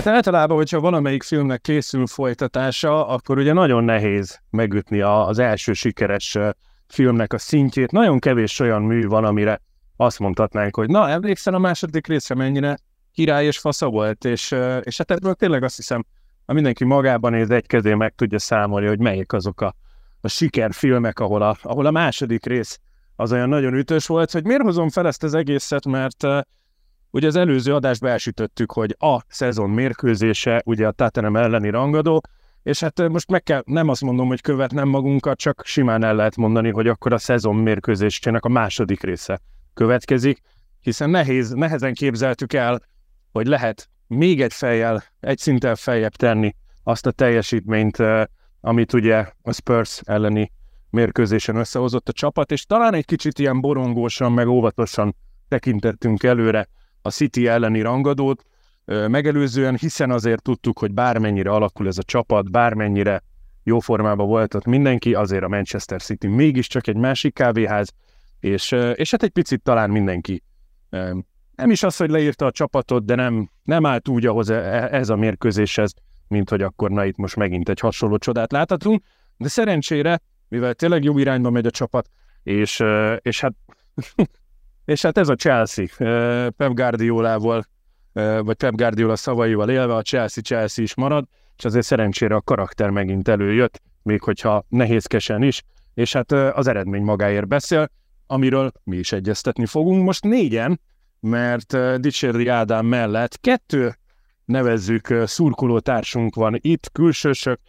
Hát általában, hogyha valamelyik filmnek készül folytatása, akkor ugye nagyon nehéz megütni az első sikeres filmnek a szintjét. Nagyon kevés olyan mű van, amire azt mondhatnánk, hogy na, emlékszel a második részre mennyire király és fasza volt, és, és hát ebből tényleg azt hiszem, ha mindenki magában néz, egy kezé meg tudja számolni, hogy melyik azok a, a sikerfilmek, ahol a, ahol a második rész az olyan nagyon ütős volt, hogy miért hozom fel ezt az egészet, mert Ugye az előző adásba elsütöttük, hogy a szezon mérkőzése, ugye a Tottenham elleni rangadó, és hát most meg kell, nem azt mondom, hogy követnem magunkat, csak simán el lehet mondani, hogy akkor a szezon mérkőzésének a második része következik, hiszen nehéz, nehezen képzeltük el, hogy lehet még egy fejjel, egy szinttel feljebb tenni azt a teljesítményt, amit ugye a Spurs elleni mérkőzésen összehozott a csapat, és talán egy kicsit ilyen borongósan, meg óvatosan tekintettünk előre a City elleni rangadót. Megelőzően, hiszen azért tudtuk, hogy bármennyire alakul ez a csapat, bármennyire jó formában volt ott mindenki, azért a Manchester City mégiscsak egy másik kávéház, és, és hát egy picit talán mindenki nem is az, hogy leírta a csapatot, de nem, nem állt úgy ahhoz e, e, ez a mérkőzéshez, mint hogy akkor na itt most megint egy hasonló csodát láthatunk, de szerencsére, mivel tényleg jó irányba megy a csapat, és, és hát És hát ez a Chelsea, Pep Guardiolával, vagy Pep Guardiola szavaival élve a Chelsea-Chelsea is marad, és azért szerencsére a karakter megint előjött, még hogyha nehézkesen is, és hát az eredmény magáért beszél, amiről mi is egyeztetni fogunk. Most négyen, mert Dicsérdi Ádám mellett kettő nevezzük szurkoló társunk van itt, külsősök,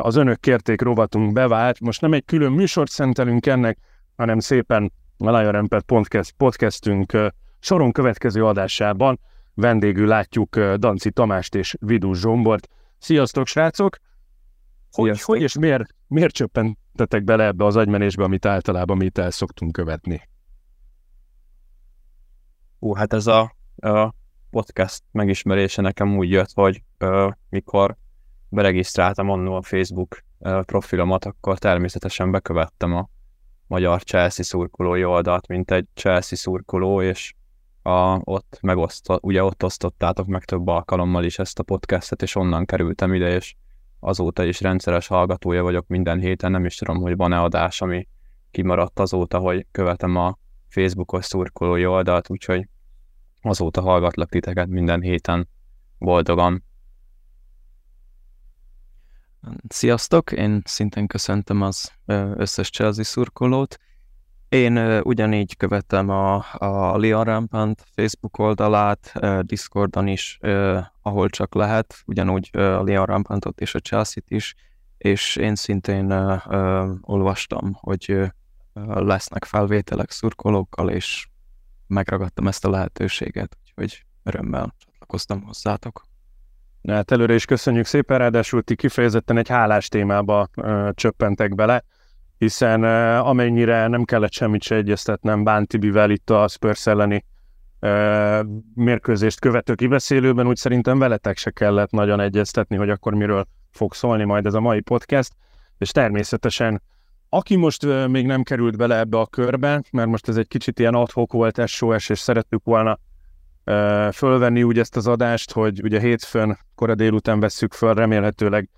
az önök kérték rovatunk bevált. Most nem egy külön műsort szentelünk ennek, hanem szépen a Lion Rampart podcast, podcastünk soron következő adásában vendégül látjuk Danci Tamást és Vidus Zsombort. Sziasztok, srácok! Hogy, hogy és miért, miért csöppentetek bele ebbe az agymenésbe, amit általában mi itt el szoktunk követni? Ú, hát ez a, a podcast megismerése nekem úgy jött, hogy uh, mikor beregisztráltam annól a Facebook uh, profilomat, akkor természetesen bekövettem a magyar Chelsea szurkolói oldalt, mint egy Chelsea szurkoló, és a, ott megosztott, ugye ott osztottátok meg több alkalommal is ezt a podcastet, és onnan kerültem ide, és azóta is rendszeres hallgatója vagyok minden héten, nem is tudom, hogy van-e adás, ami kimaradt azóta, hogy követem a Facebookos szurkolói oldalt, úgyhogy azóta hallgatlak titeket minden héten boldogan. Sziasztok, én szintén köszöntöm az összes Chelsea szurkolót. Én ugyanígy követem a, a Leon Rampant Facebook oldalát, Discordon is, ahol csak lehet, ugyanúgy a Leon Rampantot és a Chelsea-t is, és én szintén olvastam, hogy lesznek felvételek szurkolókkal, és megragadtam ezt a lehetőséget, úgyhogy örömmel csatlakoztam hozzátok. Hát előre is köszönjük szépen, ráadásul ti kifejezetten egy hálás témába ö, csöppentek bele, hiszen ö, amennyire nem kellett semmit se egyeztetnem Bántibivel itt a Spurs elleni ö, mérkőzést követő kibeszélőben, úgy szerintem veletek se kellett nagyon egyeztetni, hogy akkor miről fog szólni majd ez a mai podcast, és természetesen aki most még nem került bele ebbe a körbe, mert most ez egy kicsit ilyen adhok volt SOS, és szerettük volna fölvenni úgy ezt az adást, hogy ugye hétfőn, kora délután vesszük föl, remélhetőleg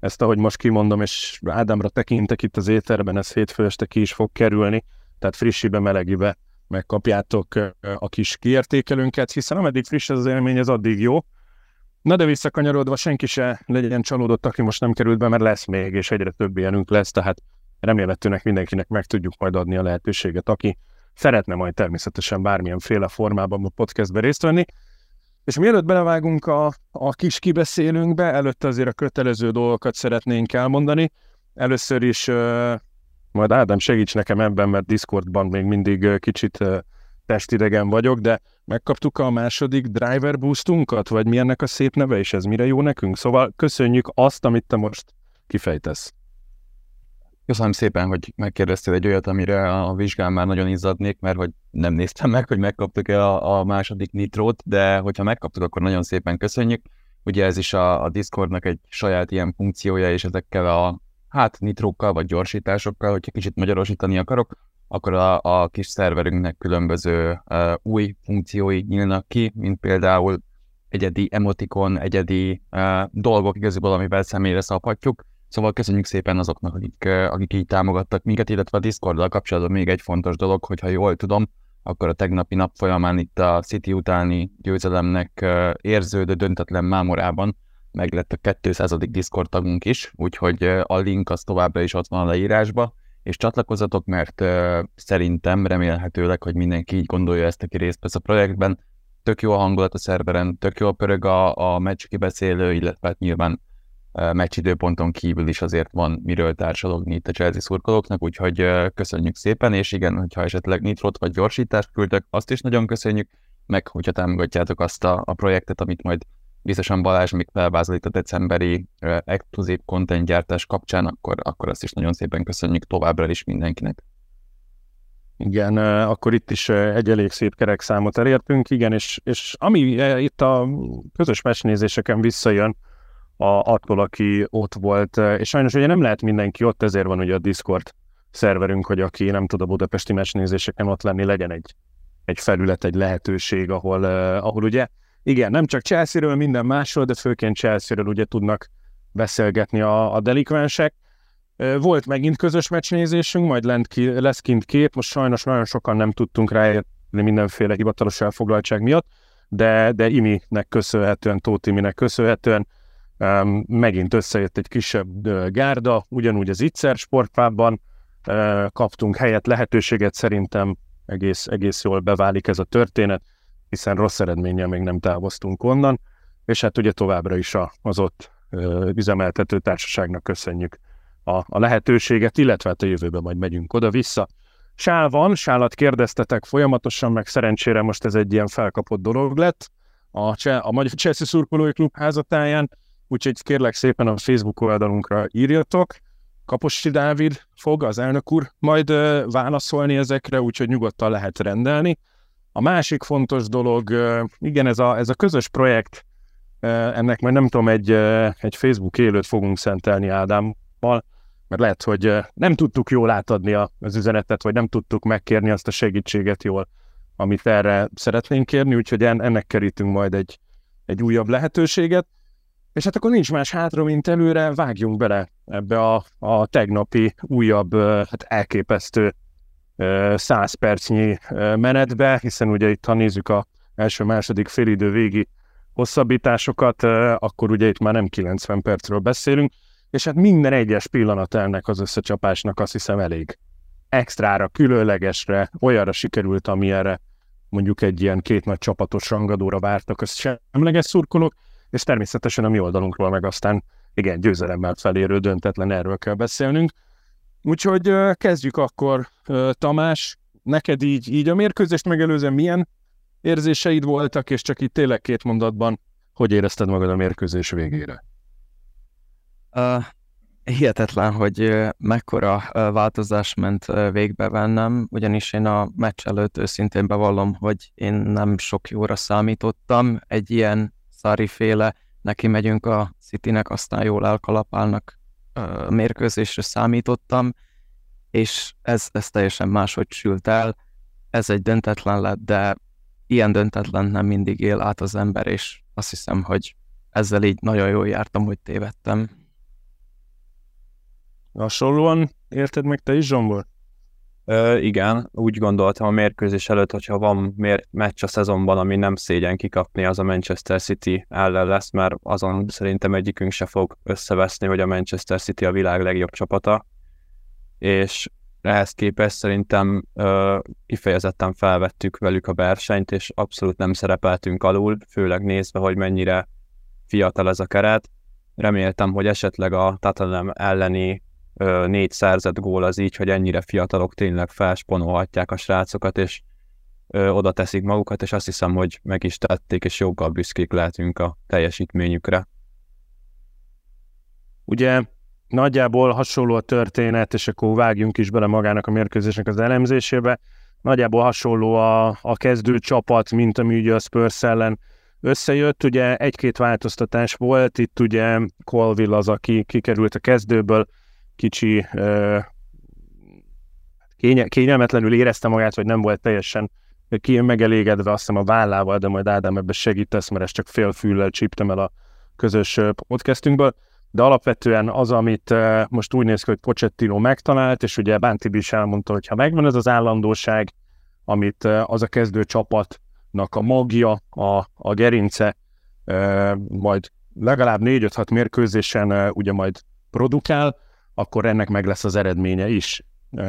ezt, ahogy most kimondom, és Ádámra tekintek itt az éterben, ez hétfő este ki is fog kerülni, tehát frissibe, melegibe megkapjátok a kis kiértékelőnket, hiszen ameddig friss az élmény, ez addig jó. Na de visszakanyarodva, senki se legyen csalódott, aki most nem került be, mert lesz még, és egyre több ilyenünk lesz, tehát remélhetőnek mindenkinek meg tudjuk majd adni a lehetőséget, aki szeretne majd természetesen bármilyen féle formában a podcastbe részt venni. És mielőtt belevágunk a, a kis kibeszélünkbe, előtte azért a kötelező dolgokat szeretnénk elmondani. Először is majd Ádám segíts nekem ebben, mert Discordban még mindig kicsit testidegen vagyok, de megkaptuk a második driver boostunkat, vagy mi ennek a szép neve, és ez mire jó nekünk? Szóval köszönjük azt, amit te most kifejtesz. Köszönöm szépen, hogy megkérdeztél egy olyat, amire a vizsgán már nagyon izzadnék, mert hogy nem néztem meg, hogy megkaptuk-e a, a második nitrót, de hogyha megkaptuk, akkor nagyon szépen köszönjük. Ugye ez is a, a Discordnak egy saját ilyen funkciója, és ezekkel a hát nitrókkal vagy gyorsításokkal, hogyha kicsit magyarosítani akarok, akkor a, a kis szerverünknek különböző uh, új funkciói nyílnak ki, mint például egyedi emotikon, egyedi uh, dolgok igazából, amivel személyre szabhatjuk. Szóval köszönjük szépen azoknak, akik, uh, akik így támogattak minket, illetve a Discorddal kapcsolatban még egy fontos dolog, hogyha jól tudom, akkor a tegnapi nap folyamán itt a City utáni győzelemnek uh, érződő döntetlen mámorában meg lett a 200. Discord tagunk is, úgyhogy a link az továbbra is ott van a leírásba, és csatlakozatok, mert szerintem remélhetőleg, hogy mindenki így gondolja ezt, aki részt vesz a projektben, tök jó a hangulat a szerveren, tök jó pörög a, a meccs kibeszélő, illetve hát nyilván meccsidőponton kívül is azért van miről társalogni itt a Chelsea szurkolóknak, úgyhogy köszönjük szépen, és igen, hogyha esetleg nitrót vagy gyorsítást küldök, azt is nagyon köszönjük, meg hogyha támogatjátok azt a, a projektet, amit majd biztosan Balázs még felvázolt a decemberi uh, exkluzív content gyártás kapcsán, akkor, akkor azt is nagyon szépen köszönjük továbbra is mindenkinek. Igen, akkor itt is egy elég szép kerek számot elértünk, igen, és, és ami itt a közös mesnézéseken visszajön, a, attól, aki ott volt, és sajnos ugye nem lehet mindenki ott, ezért van ugye a Discord szerverünk, hogy aki nem tud a budapesti mesnézéseken ott lenni, legyen egy, egy felület, egy lehetőség, ahol, ahol ugye igen, nem csak Chelsea-ről, minden másról, de főként Chelsea-ről ugye tudnak beszélgetni a, a delikvensek. Volt megint közös meccsnézésünk, majd lent ki, lesz kint kép, most sajnos nagyon sokan nem tudtunk ráérni mindenféle hivatalos elfoglaltság miatt, de, de Iminek köszönhetően, Tóth Iminek köszönhetően megint összejött egy kisebb gárda, ugyanúgy az Itzer sportpában kaptunk helyet, lehetőséget, szerintem egész, egész jól beválik ez a történet hiszen rossz eredménnyel még nem távoztunk onnan, és hát ugye továbbra is az ott üzemeltető társaságnak köszönjük a, a lehetőséget, illetve hát a jövőben majd megyünk oda-vissza. Sál van, sálat kérdeztetek folyamatosan, meg szerencsére most ez egy ilyen felkapott dolog lett a, a Magyar Chelsea Szurkolói Klub házatáján, úgyhogy kérlek szépen a Facebook oldalunkra írjatok. Kaposi Dávid fog, az elnök úr, majd ö, válaszolni ezekre, úgyhogy nyugodtan lehet rendelni. A másik fontos dolog, igen, ez a, ez a közös projekt, ennek majd nem tudom, egy, egy Facebook élőt fogunk szentelni Ádámmal, mert lehet, hogy nem tudtuk jól átadni az üzenetet, vagy nem tudtuk megkérni azt a segítséget jól, amit erre szeretnénk kérni, úgyhogy ennek kerítünk majd egy, egy újabb lehetőséget. És hát akkor nincs más hátra, mint előre, vágjunk bele ebbe a, a tegnapi újabb, hát elképesztő 100 percnyi menetbe, hiszen ugye itt, ha nézzük a első-második félidő végi hosszabbításokat, akkor ugye itt már nem 90 percről beszélünk, és hát minden egyes pillanat ennek az összecsapásnak azt hiszem elég extrára, különlegesre, olyanra sikerült, ami erre mondjuk egy ilyen két nagy csapatos rangadóra vártak az semleges szurkolók, és természetesen a mi oldalunkról meg aztán igen, győzelemmel felérő döntetlen erről kell beszélnünk. Úgyhogy kezdjük akkor, Tamás, neked így, így a mérkőzést megelőzően milyen érzéseid voltak, és csak itt tényleg két mondatban, hogy érezted magad a mérkőzés végére? Uh, hihetetlen, hogy mekkora változás ment végbe bennem, ugyanis én a meccs előtt őszintén bevallom, hogy én nem sok jóra számítottam. Egy ilyen száriféle neki megyünk a Citynek, aztán jól elkalapálnak mérkőzésre számítottam, és ez, ez teljesen máshogy sült el. Ez egy döntetlen lett, de ilyen döntetlen nem mindig él át az ember, és azt hiszem, hogy ezzel így nagyon jól jártam, hogy tévedtem. Hasonlóan érted meg te is, Zsombor? Ö, igen, úgy gondoltam a mérkőzés előtt, hogyha van mér- meccs a szezonban, ami nem szégyen kikapni, az a Manchester City ellen lesz, mert azon szerintem egyikünk se fog összeveszni, hogy a Manchester City a világ legjobb csapata, és ehhez képest szerintem ö, kifejezetten felvettük velük a versenyt, és abszolút nem szerepeltünk alul, főleg nézve, hogy mennyire fiatal ez a keret. Reméltem, hogy esetleg a Tottenham elleni négy szerzett gól az így, hogy ennyire fiatalok tényleg felsponolhatják a srácokat, és ö, oda teszik magukat, és azt hiszem, hogy meg is tették, és joggal büszkék lehetünk a teljesítményükre. Ugye nagyjából hasonló a történet, és akkor vágjunk is bele magának a mérkőzésnek az elemzésébe. Nagyjából hasonló a, a kezdő csapat, mint ami ugye a Spurs ellen összejött. Ugye egy-két változtatás volt, itt ugye Colville az, aki kikerült a kezdőből, kicsi kénye, kényelmetlenül érezte magát, vagy nem volt teljesen ki megelégedve, azt hiszem a vállával, de majd Ádám ebbe segítesz, mert ezt csak fél füllel csíptem el a közös podcastünkből. De alapvetően az, amit most úgy néz ki, hogy Pochettino megtalált, és ugye Bánti is elmondta, hogy ha megvan ez az állandóság, amit az a kezdő csapatnak a magja, a, a gerince, majd legalább 4-5-6 mérkőzésen ugye majd produkál, akkor ennek meg lesz az eredménye is.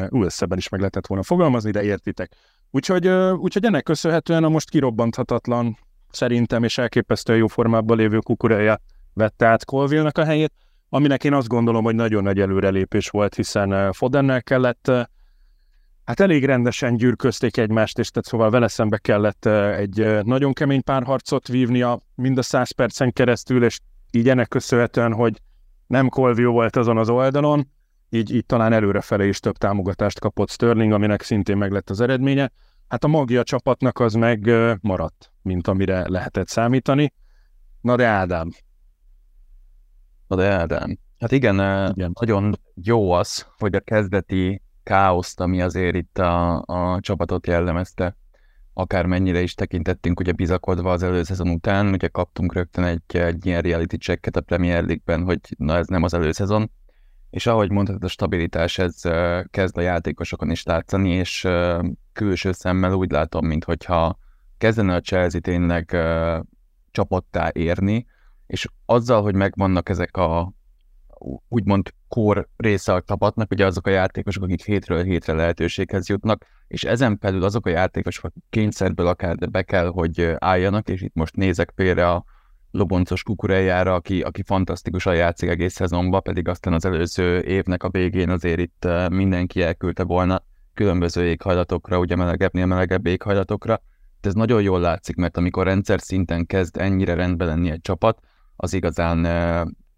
Összeben is meg lehetett volna fogalmazni, de értitek. Úgyhogy, úgyhogy ennek köszönhetően a most kirobbanthatatlan, szerintem és elképesztően jó formában lévő kukureja vette át colville a helyét, aminek én azt gondolom, hogy nagyon nagy előrelépés volt, hiszen Fodennel kellett hát elég rendesen gyűrközték egymást, és tehát szóval vele szembe kellett egy nagyon kemény párharcot vívnia mind a száz percen keresztül, és így ennek köszönhetően, hogy nem Colville volt azon az oldalon, így, így talán előrefele is több támogatást kapott Sterling, aminek szintén meg lett az eredménye. Hát a magia csapatnak az meg maradt, mint amire lehetett számítani. Na de Ádám, Na de Ádám, hát igen, igen, nagyon jó az, hogy a kezdeti káoszt, ami azért itt a, a csapatot jellemezte, akármennyire is tekintettünk ugye bizakodva az előszezon után, ugye kaptunk rögtön egy, egy ilyen reality checket a Premier League-ben, hogy na ez nem az előszezon, és ahogy mondtad, a stabilitás ez kezd a játékosokon is látszani, és külső szemmel úgy látom, mintha kezdene a Chelsea tényleg csapattá érni, és azzal, hogy megvannak ezek a úgymond kor része a csapatnak, ugye azok a játékosok, akik hétről hétre lehetőséghez jutnak, és ezen belül azok a játékosok, akik kényszerből akár de be kell, hogy álljanak, és itt most nézek például a loboncos kukurejára, aki, aki fantasztikusan játszik egész szezonban, pedig aztán az előző évnek a végén azért itt eh, mindenki elküldte volna különböző éghajlatokra, ugye melegebbnél melegebb éghajlatokra, de ez nagyon jól látszik, mert amikor rendszer szinten kezd ennyire rendben lenni egy csapat, az igazán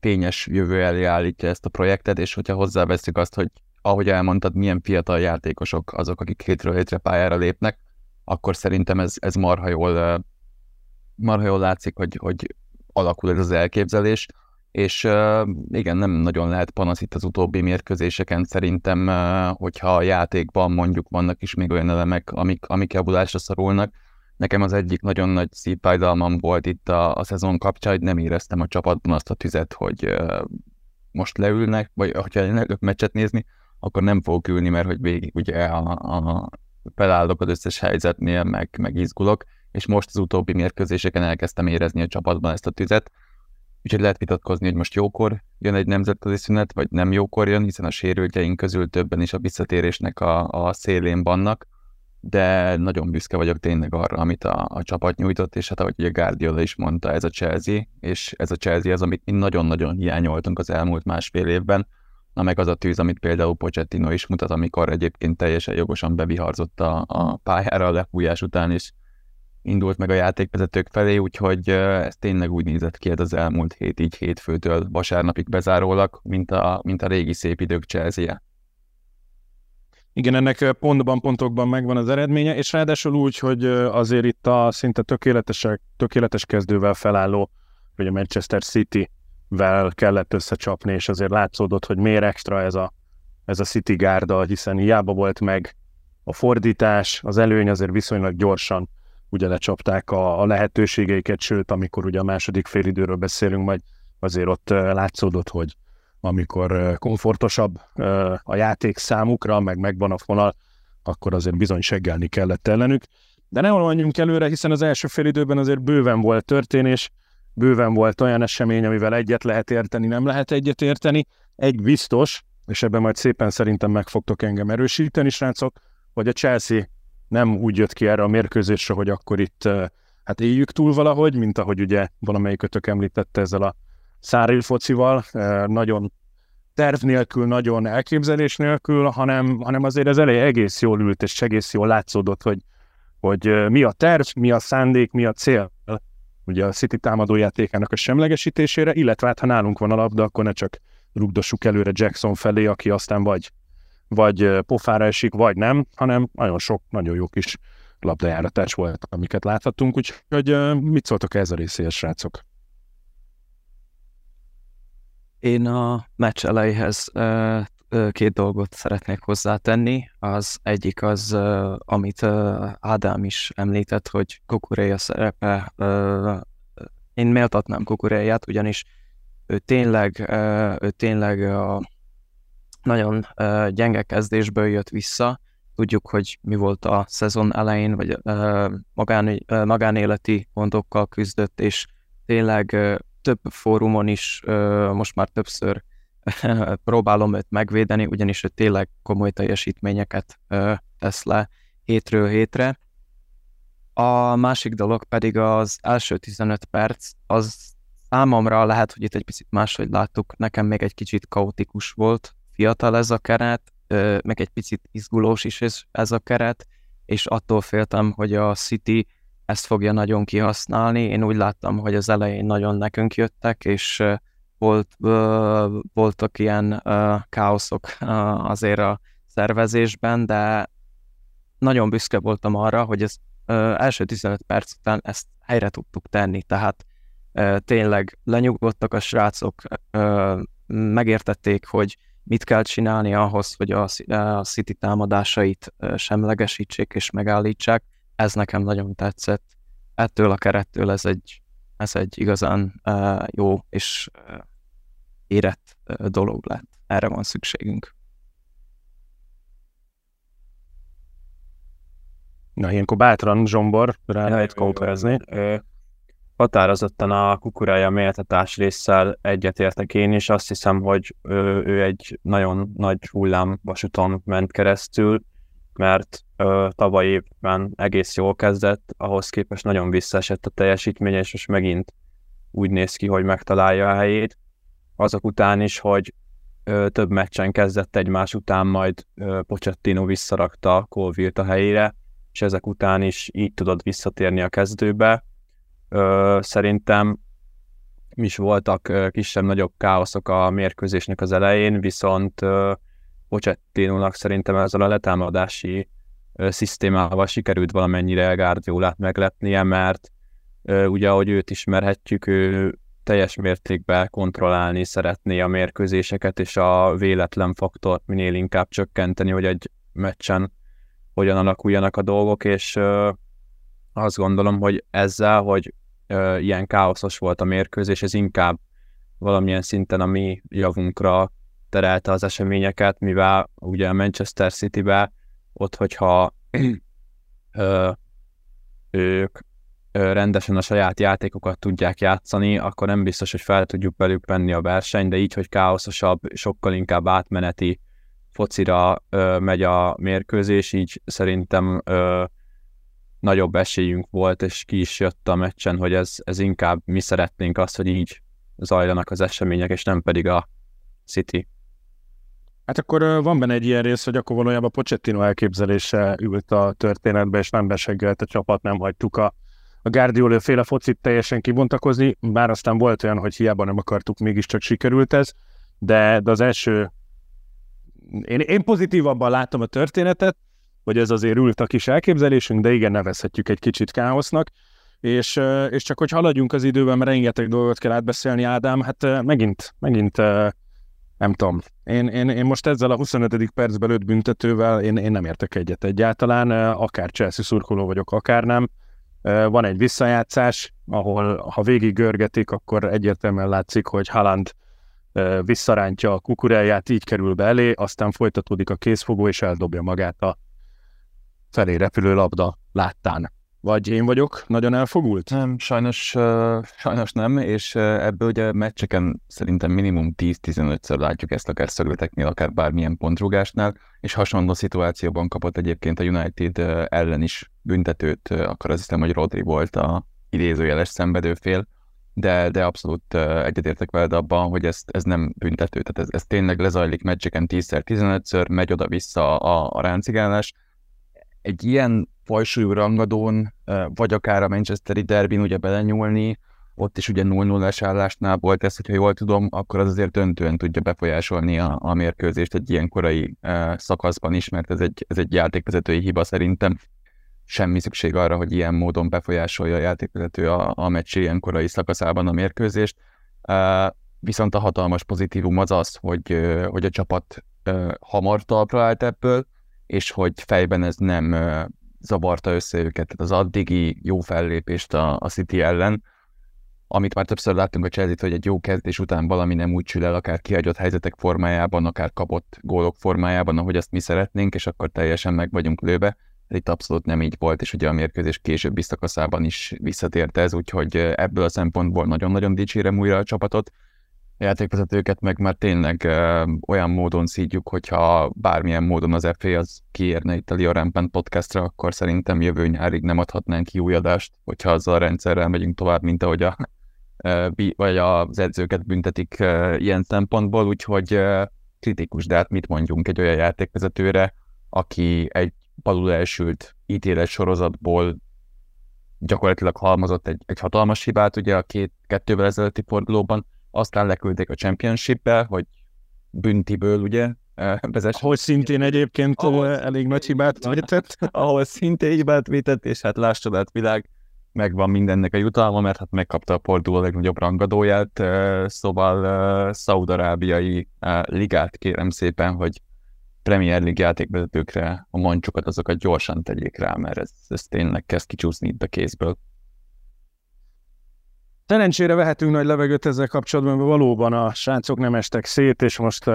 fényes jövő elé állítja ezt a projektet, és hogyha hozzáveszünk azt, hogy ahogy elmondtad, milyen fiatal játékosok azok, akik hétről hétre pályára lépnek, akkor szerintem ez, ez marha, jól, marha jól látszik, hogy, hogy alakul ez az elképzelés, és igen, nem nagyon lehet panasz itt az utóbbi mérkőzéseken szerintem, hogyha a játékban mondjuk vannak is még olyan elemek, amik, amik javulásra szorulnak, Nekem az egyik nagyon nagy szívfájdalmam volt itt a, a szezon kapcsán, hogy nem éreztem a csapatban azt a tüzet, hogy uh, most leülnek, vagy hogyha elnök meccset nézni, akkor nem fogok ülni, mert hogy végig ugye a, a, felállok az összes helyzetnél, meg, meg izgulok, és most az utóbbi mérkőzéseken elkezdtem érezni a csapatban ezt a tüzet, úgyhogy lehet vitatkozni, hogy most jókor jön egy nemzetközi szünet, vagy nem jókor jön, hiszen a sérültjeink közül többen is a visszatérésnek a, a szélén vannak, de nagyon büszke vagyok tényleg arra, amit a, a csapat nyújtott, és hát ahogy ugye Guardiola is mondta, ez a Chelsea, és ez a Chelsea az, amit mi nagyon-nagyon hiányoltunk az elmúlt másfél évben, na meg az a tűz, amit például Pochettino is mutat, amikor egyébként teljesen jogosan beviharzott a, a pályára a lefújás után is indult meg a játékvezetők felé, úgyhogy ez tényleg úgy nézett ki ez az elmúlt hét, így hétfőtől vasárnapig bezárólag, mint a, mint a régi szép idők chelsea -je. Igen, ennek pontban, pontokban megvan az eredménye, és ráadásul úgy, hogy azért itt a szinte tökéletesek, tökéletes kezdővel felálló, hogy a Manchester City-vel kellett összecsapni, és azért látszódott, hogy miért extra ez a, ez a City gárda, hiszen hiába volt meg a fordítás, az előny azért viszonylag gyorsan ugye lecsapták a, a lehetőségeiket, sőt, amikor ugye a második félidőről beszélünk, majd azért ott látszódott, hogy amikor komfortosabb a játék számukra, meg megvan a fonal, akkor azért bizony seggelni kellett ellenük. De ne menjünk előre, hiszen az első fél időben azért bőven volt történés, bőven volt olyan esemény, amivel egyet lehet érteni, nem lehet egyet érteni. Egy biztos, és ebben majd szépen szerintem meg fogtok engem erősíteni, srácok, hogy a Chelsea nem úgy jött ki erre a mérkőzésre, hogy akkor itt hát éljük túl valahogy, mint ahogy ugye valamelyikötök említette ezzel a száril focival, nagyon terv nélkül, nagyon elképzelés nélkül, hanem, hanem azért ez elég egész jól ült, és egész jól látszódott, hogy, hogy mi a terv, mi a szándék, mi a cél ugye a City támadójátékának a semlegesítésére, illetve hát ha nálunk van a labda, akkor ne csak rugdossuk előre Jackson felé, aki aztán vagy, vagy pofára esik, vagy nem, hanem nagyon sok, nagyon jó kis labdajáratás volt, amiket láthattunk, úgyhogy mit szóltok ez a részéhez, srácok? Én a meccs elejéhez két dolgot szeretnék hozzátenni. Az egyik az, amit Ádám is említett, hogy Kukuréja szerepe, én méltatnám Kukuréját, ugyanis ő tényleg, ő tényleg a nagyon gyenge kezdésből jött vissza. Tudjuk, hogy mi volt a szezon elején, vagy magán, magánéleti gondokkal küzdött, és tényleg több fórumon is most már többször próbálom őt megvédeni, ugyanis ő tényleg komoly teljesítményeket tesz le hétről hétre. A másik dolog pedig az első 15 perc, az számomra lehet, hogy itt egy picit máshogy láttuk, nekem még egy kicsit kaotikus volt, fiatal ez a keret, meg egy picit izgulós is ez a keret, és attól féltem, hogy a City ezt fogja nagyon kihasználni. Én úgy láttam, hogy az elején nagyon nekünk jöttek, és volt, voltak ilyen káoszok azért a szervezésben, de nagyon büszke voltam arra, hogy ez első 15 perc után ezt helyre tudtuk tenni, tehát tényleg lenyugodtak a srácok, megértették, hogy mit kell csinálni ahhoz, hogy a City támadásait semlegesítsék és megállítsák. Ez nekem nagyon tetszett. Ettől a kerettől ez egy, ez egy igazán jó és érett dolog lett. Erre van szükségünk. Na, ilyenkor bátran Zsombor rá lehet konkurezni. Határozottan a kukurája méltatás résszel egyetértek én is. Azt hiszem, hogy ő, ő egy nagyon nagy hullám vasúton ment keresztül, mert ö, tavaly évben egész jól kezdett, ahhoz képest nagyon visszaesett a teljesítménye, és most megint úgy néz ki, hogy megtalálja a helyét azok után is, hogy ö, több meccsen kezdett egymás után, majd ö, Pochettino visszarakta Colville-t a helyére, és ezek után is így tudod visszatérni a kezdőbe. Ö, szerintem is voltak kisebb-nagyobb káoszok a mérkőzésnek az elején, viszont Pochettino-nak szerintem ezzel a letámadási szisztémával sikerült valamennyire Guardiolát meglepnie, mert ugye, ahogy őt ismerhetjük, ő teljes mértékben kontrollálni szeretné a mérkőzéseket, és a véletlen faktort minél inkább csökkenteni, hogy egy meccsen hogyan alakuljanak a dolgok, és azt gondolom, hogy ezzel, hogy ilyen káoszos volt a mérkőzés, ez inkább valamilyen szinten a mi javunkra terelte az eseményeket, mivel ugye a Manchester City-be ott, hogyha ö, ők rendesen a saját játékokat tudják játszani, akkor nem biztos, hogy fel tudjuk velük venni a versenyt, de így, hogy káoszosabb, sokkal inkább átmeneti focira ö, megy a mérkőzés, így szerintem ö, nagyobb esélyünk volt, és ki is jött a meccsen, hogy ez, ez inkább mi szeretnénk azt, hogy így zajlanak az események, és nem pedig a City. Hát akkor van benne egy ilyen rész, hogy akkor valójában Pochettino elképzelése ült a történetbe, és nem beseggelt a csapat, nem hagytuk a a Guardiola féle focit teljesen kibontakozni, bár aztán volt olyan, hogy hiába nem akartuk, mégiscsak sikerült ez, de, de az első én, én pozitívabban látom a történetet, hogy ez azért ült a kis elképzelésünk, de igen, nevezhetjük egy kicsit káosznak, és, és csak hogy haladjunk az időben, mert rengeteg dolgot kell átbeszélni, Ádám, hát megint, megint nem tudom. Én, én, én most ezzel a 25. percben öt büntetővel én, én nem értek egyet egyáltalán, akár Chelsea szurkoló vagyok, akár nem. Van egy visszajátszás, ahol ha végig görgetik, akkor egyértelműen látszik, hogy Haaland visszarántja a kukuráját, így kerül be elé, aztán folytatódik a kézfogó, és eldobja magát a felé repülő labda láttán. Vagy én vagyok nagyon elfogult? Nem, sajnos, uh, sajnos nem, és uh, ebből ugye meccseken szerintem minimum 10-15-ször látjuk ezt akár szögleteknél, akár bármilyen pontrugásnál, és hasonló szituációban kapott egyébként a United uh, ellen is büntetőt, akkor azt hiszem, hogy Rodri volt a idézőjeles szenvedőfél, de, de abszolút egyetértek veled abban, hogy ez, ez nem büntető, tehát ez, ez tényleg lezajlik meccseken 10-15-ször, megy oda-vissza a, a ráncigálás, egy ilyen fajsúlyú rangadón, vagy akár a Manchesteri derbin ugye belenyúlni, ott is ugye 0-0-es állásnál volt ez, hogyha jól tudom, akkor az azért döntően tudja befolyásolni a, a mérkőzést egy ilyen korai uh, szakaszban is, mert ez egy, ez egy játékvezetői hiba szerintem. Semmi szükség arra, hogy ilyen módon befolyásolja a játékvezető a, a meccs ilyen korai szakaszában a mérkőzést. Uh, viszont a hatalmas pozitívum az az, hogy, hogy a csapat uh, hamar talpra állt ebből, és hogy fejben ez nem zavarta össze őket, tehát az addigi jó fellépést a, a City ellen, amit már többször láttunk a chelsea hogy egy jó kezdés után valami nem úgy sül el, akár kihagyott helyzetek formájában, akár kapott gólok formájában, ahogy azt mi szeretnénk, és akkor teljesen meg vagyunk lőve. Itt abszolút nem így volt, és ugye a mérkőzés későbbi szakaszában is visszatért ez, úgyhogy ebből a szempontból nagyon-nagyon dicsérem újra a csapatot. Játékvezetőket meg már tényleg ö, olyan módon szídjuk, hogyha bármilyen módon az FA az kiérne itt a Leo podcastra, akkor szerintem jövő nyárig nem adhatnánk ki új adást, hogyha azzal a rendszerrel megyünk tovább, mint ahogy a vagy az edzőket büntetik ilyen szempontból, úgyhogy kritikus, de hát mit mondjunk egy olyan játékvezetőre, aki egy balul elsült ítélet sorozatból gyakorlatilag halmozott egy, egy hatalmas hibát, ugye a két, kettővel ezelőtti fordulóban, aztán leküldték a championship-be, hogy büntiből, ugye, vezess. Ahol szintén egyébként ahol elég nagy hibát vétett. Ahol szintén hibát vétett, és hát láss csodát világ, megvan mindennek a jutalma, mert hát megkapta a Porto a legnagyobb rangadóját, szóval szaudarábiai ligát kérem szépen, hogy Premier League játékvezetőkre a mancsokat azokat gyorsan tegyék rá, mert ez, ez tényleg kezd kicsúszni itt a kézből. Szerencsére vehetünk nagy levegőt ezzel kapcsolatban, mert valóban a srácok nem estek szét, és most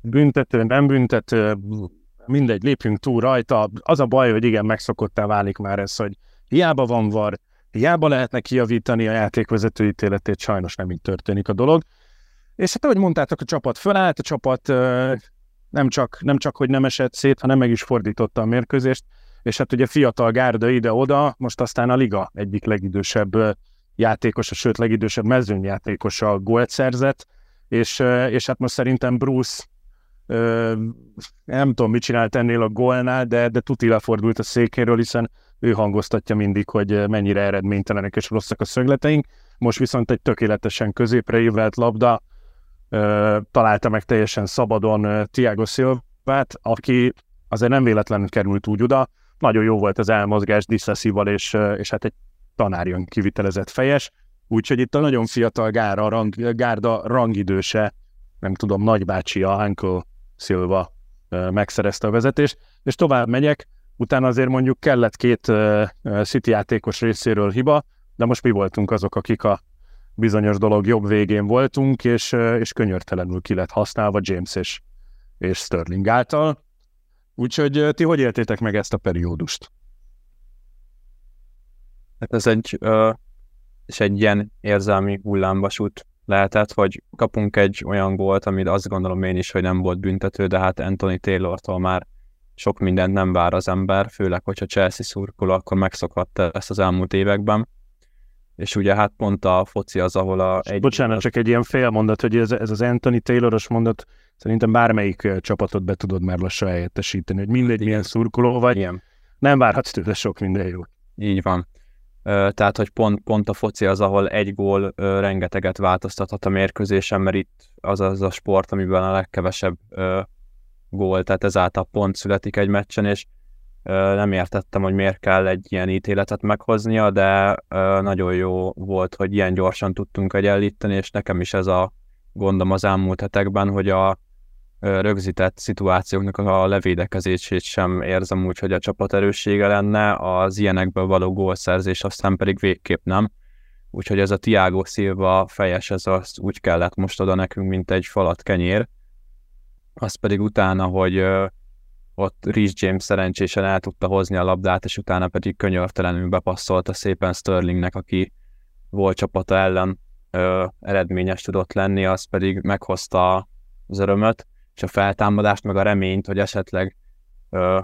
büntető, nem büntető, mindegy, lépjünk túl rajta. Az a baj, hogy igen, megszokottá válik már ez, hogy hiába van var, hiába lehetne kijavítani a játékvezető ítéletét, sajnos nem így történik a dolog. És hát ahogy mondtátok, a csapat fölállt, a csapat nem csak, nem csak, hogy nem esett szét, hanem meg is fordította a mérkőzést, és hát ugye fiatal gárda ide-oda, most aztán a liga egyik legidősebb játékosa, sőt legidősebb mezőnyjátékosa gólt szerzett, és, és hát most szerintem Bruce nem tudom, mit csinált ennél a gólnál, de, de tuti lefordult a székéről, hiszen ő hangoztatja mindig, hogy mennyire eredménytelenek és rosszak a szögleteink. Most viszont egy tökéletesen középre ívelt labda találta meg teljesen szabadon Tiago Silvát, aki azért nem véletlenül került úgy oda. Nagyon jó volt az elmozgás Diszeszival, és, és hát egy tanárjon kivitelezett fejes. Úgyhogy itt a nagyon fiatal gára, rang, gárda rangidőse, nem tudom, nagybácsia, Uncle Silva megszerezte a vezetést, és tovább megyek, utána azért mondjuk kellett két City játékos részéről hiba, de most mi voltunk azok, akik a bizonyos dolog jobb végén voltunk, és, és könyörtelenül ki lett használva James és, és Sterling által. Úgyhogy ti hogy éltétek meg ezt a periódust? Hát ez egy, uh, és egy ilyen érzelmi hullámvasút lehetett, hogy kapunk egy olyan gólt, amit azt gondolom én is, hogy nem volt büntető, de hát Anthony Taylor-tól már sok mindent nem vár az ember, főleg, hogyha Chelsea szurkoló, akkor megszokhatta ezt az elmúlt években. És ugye hát pont a foci az, ahol a... Egy... Bocsánat, csak egy ilyen félmondat, hogy ez, ez az Anthony Tayloros mondat, szerintem bármelyik csapatot be tudod már lassan helyettesíteni, hogy mindegy, milyen szurkoló vagy, Igen. nem várhatsz tőle sok minden jó. Így van. Tehát, hogy pont, pont a foci az, ahol egy gól rengeteget változtathat a mérkőzésen, mert itt az az a sport, amiben a legkevesebb gól, tehát ezáltal pont születik egy meccsen, és nem értettem, hogy miért kell egy ilyen ítéletet meghoznia, de nagyon jó volt, hogy ilyen gyorsan tudtunk egyenlíteni, és nekem is ez a gondom az elmúlt hetekben, hogy a rögzített szituációknak a levédekezését sem érzem úgy, hogy a csapat erőssége lenne, az ilyenekből való gólszerzés aztán pedig végképp nem. Úgyhogy ez a Tiago Silva fejes, ez az úgy kellett most oda nekünk, mint egy falat kenyér. Az pedig utána, hogy ott Rhys James szerencsésen el tudta hozni a labdát, és utána pedig könyörtelenül bepasszolta szépen Sterlingnek, aki volt csapata ellen ö, eredményes tudott lenni, az pedig meghozta az örömöt és a feltámadást, meg a reményt, hogy esetleg ö,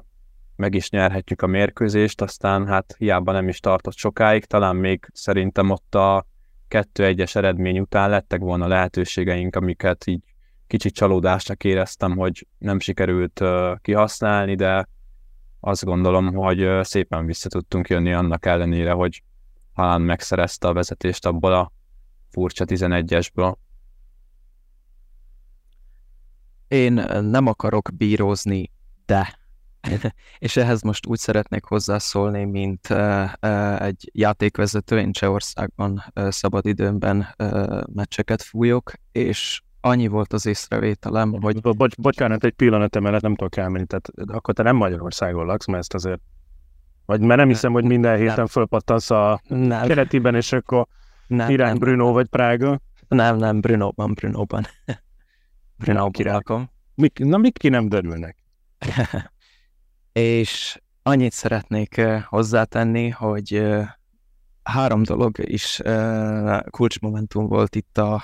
meg is nyerhetjük a mérkőzést, aztán hát hiába nem is tartott sokáig, talán még szerintem ott a 2-1-es eredmény után lettek volna lehetőségeink, amiket így kicsit csalódásnak éreztem, hogy nem sikerült ö, kihasználni, de azt gondolom, hogy szépen vissza tudtunk jönni annak ellenére, hogy Haaland megszerezte a vezetést abból a furcsa 11-esből. Én nem akarok bírózni, de és ehhez most úgy szeretnék hozzászólni, mint uh, uh, egy játékvezető, én Csehországban uh, szabadidőmben uh, meccseket fújok, és annyi volt az észrevételem, hogy... Bocs, bocsánat, egy pillanat emelet nem tudok elmenni, tehát akkor te nem Magyarországon laksz, mert ezt azért... Vagy mert nem hiszem, hogy minden héten nem. fölpattansz a nem. keretiben, és akkor nem, irány nem. Bruno vagy Prága. Nem, nem, Brunóban, Brunóban. Brunóban lakom. Mik, na, mik ki nem derülnek? és annyit szeretnék hozzátenni, hogy három dolog is kulcsmomentum volt itt a,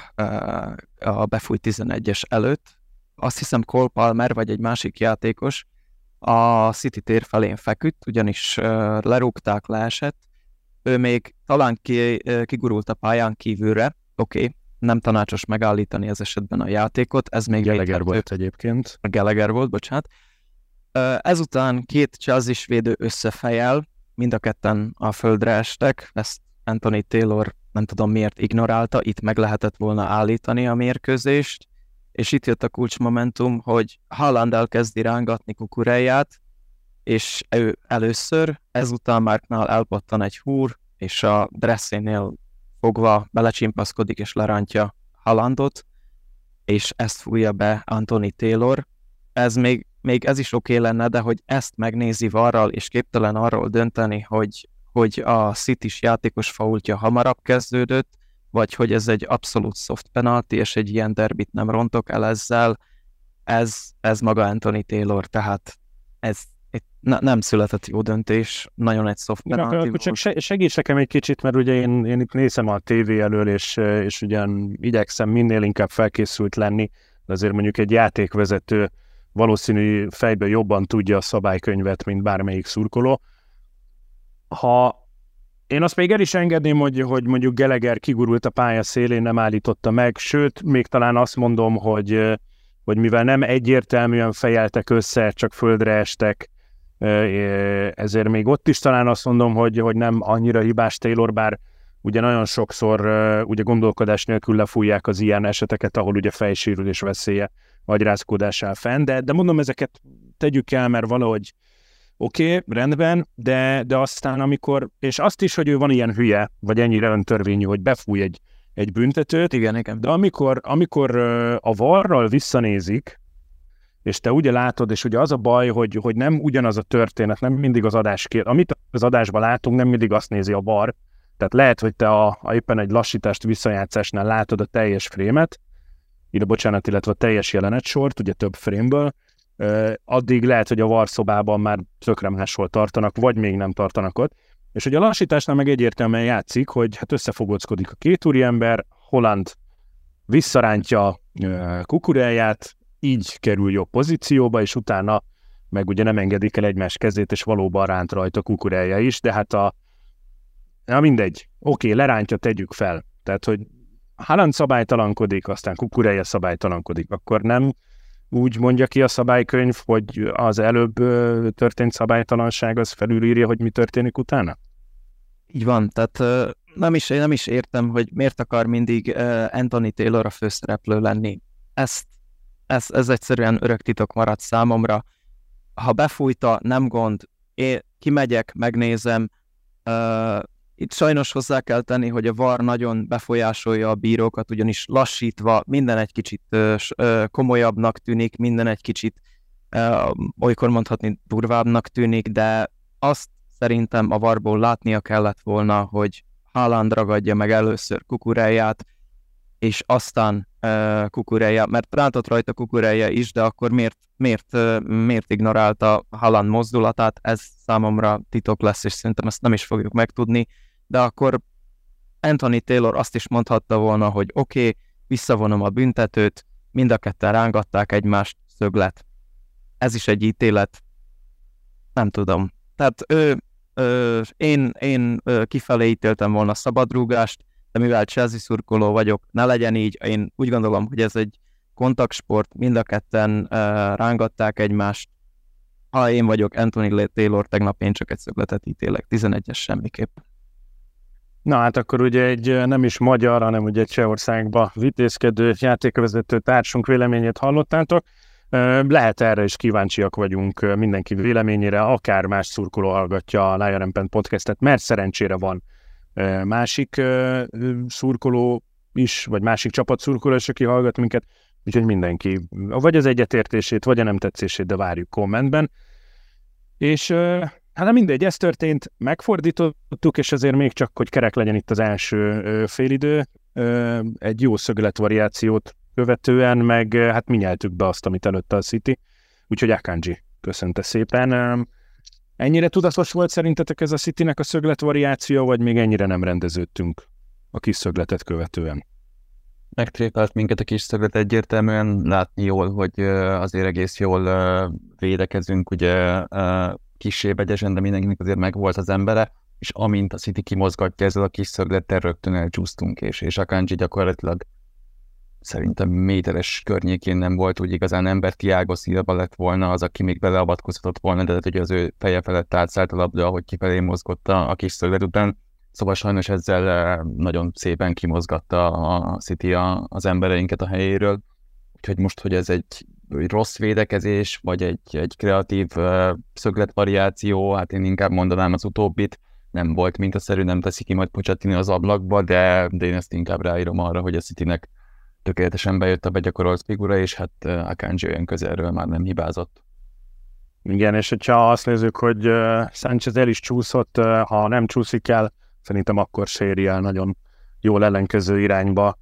a befújt 11-es előtt. Azt hiszem Cole Palmer vagy egy másik játékos a City tér felén feküdt, ugyanis lerúgták, leesett. Ő még talán ki, kigurult a pályán kívülre, oké, okay, nem tanácsos megállítani ez esetben a játékot, ez még Gallagher volt egyébként. Gallagher volt, bocsánat. Ezután két Chelsea védő összefejel, mind a ketten a földre estek, ezt Anthony Taylor nem tudom miért ignorálta, itt meg lehetett volna állítani a mérkőzést, és itt jött a kulcsmomentum, hogy Haaland elkezdi rángatni kukureját, és ő először, ezután Marknál elpattan egy húr, és a dresszénél fogva belecsimpaszkodik és lerántja Haalandot, és ezt fújja be Anthony Taylor. Ez még még ez is oké okay lenne, de hogy ezt megnézi varral, és képtelen arról dönteni, hogy, hogy a city játékos faultja hamarabb kezdődött, vagy hogy ez egy abszolút soft penalty, és egy ilyen derbit nem rontok el ezzel, ez, ez maga Anthony Taylor, tehát ez ne, nem született jó döntés, nagyon egy penalty ja, akkor csak segíts nekem egy kicsit, mert ugye én, én itt nézem a tévé elől, és, és ugyan igyekszem minél inkább felkészült lenni, de azért mondjuk egy játékvezető valószínű fejbe jobban tudja a szabálykönyvet, mint bármelyik szurkoló. Ha én azt még el is engedném, hogy, hogy mondjuk Geleger kigurult a pálya szélén, nem állította meg, sőt, még talán azt mondom, hogy, hogy mivel nem egyértelműen fejeltek össze, csak földre estek, ezért még ott is talán azt mondom, hogy, hogy nem annyira hibás Taylor, bár ugye nagyon sokszor ugye gondolkodás nélkül lefújják az ilyen eseteket, ahol ugye fejsérülés veszélye agyrázkódás áll fenn, de, de mondom, ezeket tegyük el, mert valahogy oké, okay, rendben, de, de aztán amikor, és azt is, hogy ő van ilyen hülye, vagy ennyire öntörvényű, hogy befúj egy, egy büntetőt, igen, igen. de amikor, amikor a varral visszanézik, és te ugye látod, és ugye az a baj, hogy, hogy nem ugyanaz a történet, nem mindig az adás kér. Amit az adásban látunk, nem mindig azt nézi a var. Tehát lehet, hogy te a, a éppen egy lassítást visszajátszásnál látod a teljes frémet, ide bocsánat, illetve a teljes jelenetsort, ugye több frameből, addig lehet, hogy a varszobában már tökre máshol tartanak, vagy még nem tartanak ott. És hogy a lassításnál meg egyértelműen játszik, hogy hát összefogóckodik a két úriember, Holland visszarántja kukuráját, így kerül jobb pozícióba, és utána meg ugye nem engedik el egymás kezét, és valóban ránt rajta kukurája is, de hát a Na mindegy, oké, lerántja, tegyük fel. Tehát, hogy Haaland szabálytalankodik, aztán Kukureje szabálytalankodik, akkor nem úgy mondja ki a szabálykönyv, hogy az előbb történt szabálytalanság az felülírja, hogy mi történik utána? Így van, tehát nem is, nem is értem, hogy miért akar mindig Anthony Taylor a főszereplő lenni. Ezt, ez, ez egyszerűen örök titok maradt számomra. Ha befújta, nem gond, én kimegyek, megnézem, itt sajnos hozzá kell tenni, hogy a VAR nagyon befolyásolja a bírókat, ugyanis lassítva minden egy kicsit ö, komolyabbnak tűnik, minden egy kicsit ö, olykor mondhatni durvábbnak tűnik, de azt szerintem a varból látnia kellett volna, hogy Haaland ragadja meg először kukuráját, és aztán kukurája, mert rántott rajta kukurája is, de akkor miért, miért, miért ignorálta Haaland mozdulatát, ez számomra titok lesz, és szerintem ezt nem is fogjuk megtudni de akkor Anthony Taylor azt is mondhatta volna, hogy oké, okay, visszavonom a büntetőt, mind a ketten rángatták egymást, szöglet. Ez is egy ítélet. Nem tudom. Tehát ő, ö, én, én ö, kifelé ítéltem volna szabadrúgást, de mivel Chelsea szurkoló vagyok, ne legyen így. Én úgy gondolom, hogy ez egy kontaktsport, mind a ketten ö, rángatták egymást. ha én vagyok Anthony Taylor, tegnap én csak egy szögletet ítélek, 11-es semmiképp. Na hát akkor ugye egy nem is magyar, hanem ugye Csehországba vitézkedő játékvezető társunk véleményét hallottátok. Lehet erre is kíváncsiak vagyunk mindenki véleményére, akár más szurkoló hallgatja a Lion Pen podcastet, mert szerencsére van másik szurkoló is, vagy másik csapat szurkoló is, aki hallgat minket, úgyhogy mindenki vagy az egyetértését, vagy a nem tetszését, de várjuk kommentben. És hát mindegy, ez történt, megfordítottuk, és azért még csak, hogy kerek legyen itt az első félidő, egy jó szögletvariációt követően, meg hát mi nyeltük be azt, amit előtte a City. Úgyhogy Akanji, köszönte szépen. Ennyire tudatos volt szerintetek ez a Citynek a szögletvariáció, vagy még ennyire nem rendeződtünk a kis szögletet követően? Megtrépelt minket a kis szöglet egyértelműen, látni jól, hogy azért egész jól védekezünk, ugye kisé vegyesen, de mindenkinek azért megvolt az embere, és amint a City kimozgatja ezzel a kis szöglettel, rögtön elcsúsztunk, és, és Akanji gyakorlatilag szerintem méteres környékén nem volt úgy igazán ember, Tiago Silva lett volna az, aki még beleavatkozhatott volna, de hogy az ő feje felett átszállt a labda, ahogy kifelé mozgott a, a kis szöglet után. Szóval sajnos ezzel eh, nagyon szépen kimozgatta a City a, az embereinket a helyéről. Úgyhogy most, hogy ez egy rossz védekezés, vagy egy, egy kreatív uh, szögletvariáció, hát én inkább mondanám az utóbbit, nem volt mintaszerű, nem teszi ki majd Pochettino az ablakba, de, de én ezt inkább ráírom arra, hogy a Citynek tökéletesen bejött a begyakorolt figura, és hát Akanji olyan közelről már nem hibázott. Igen, és hogyha azt nézzük, hogy Sánchez el is csúszott, ha nem csúszik el, szerintem akkor séri el nagyon jól ellenkező irányba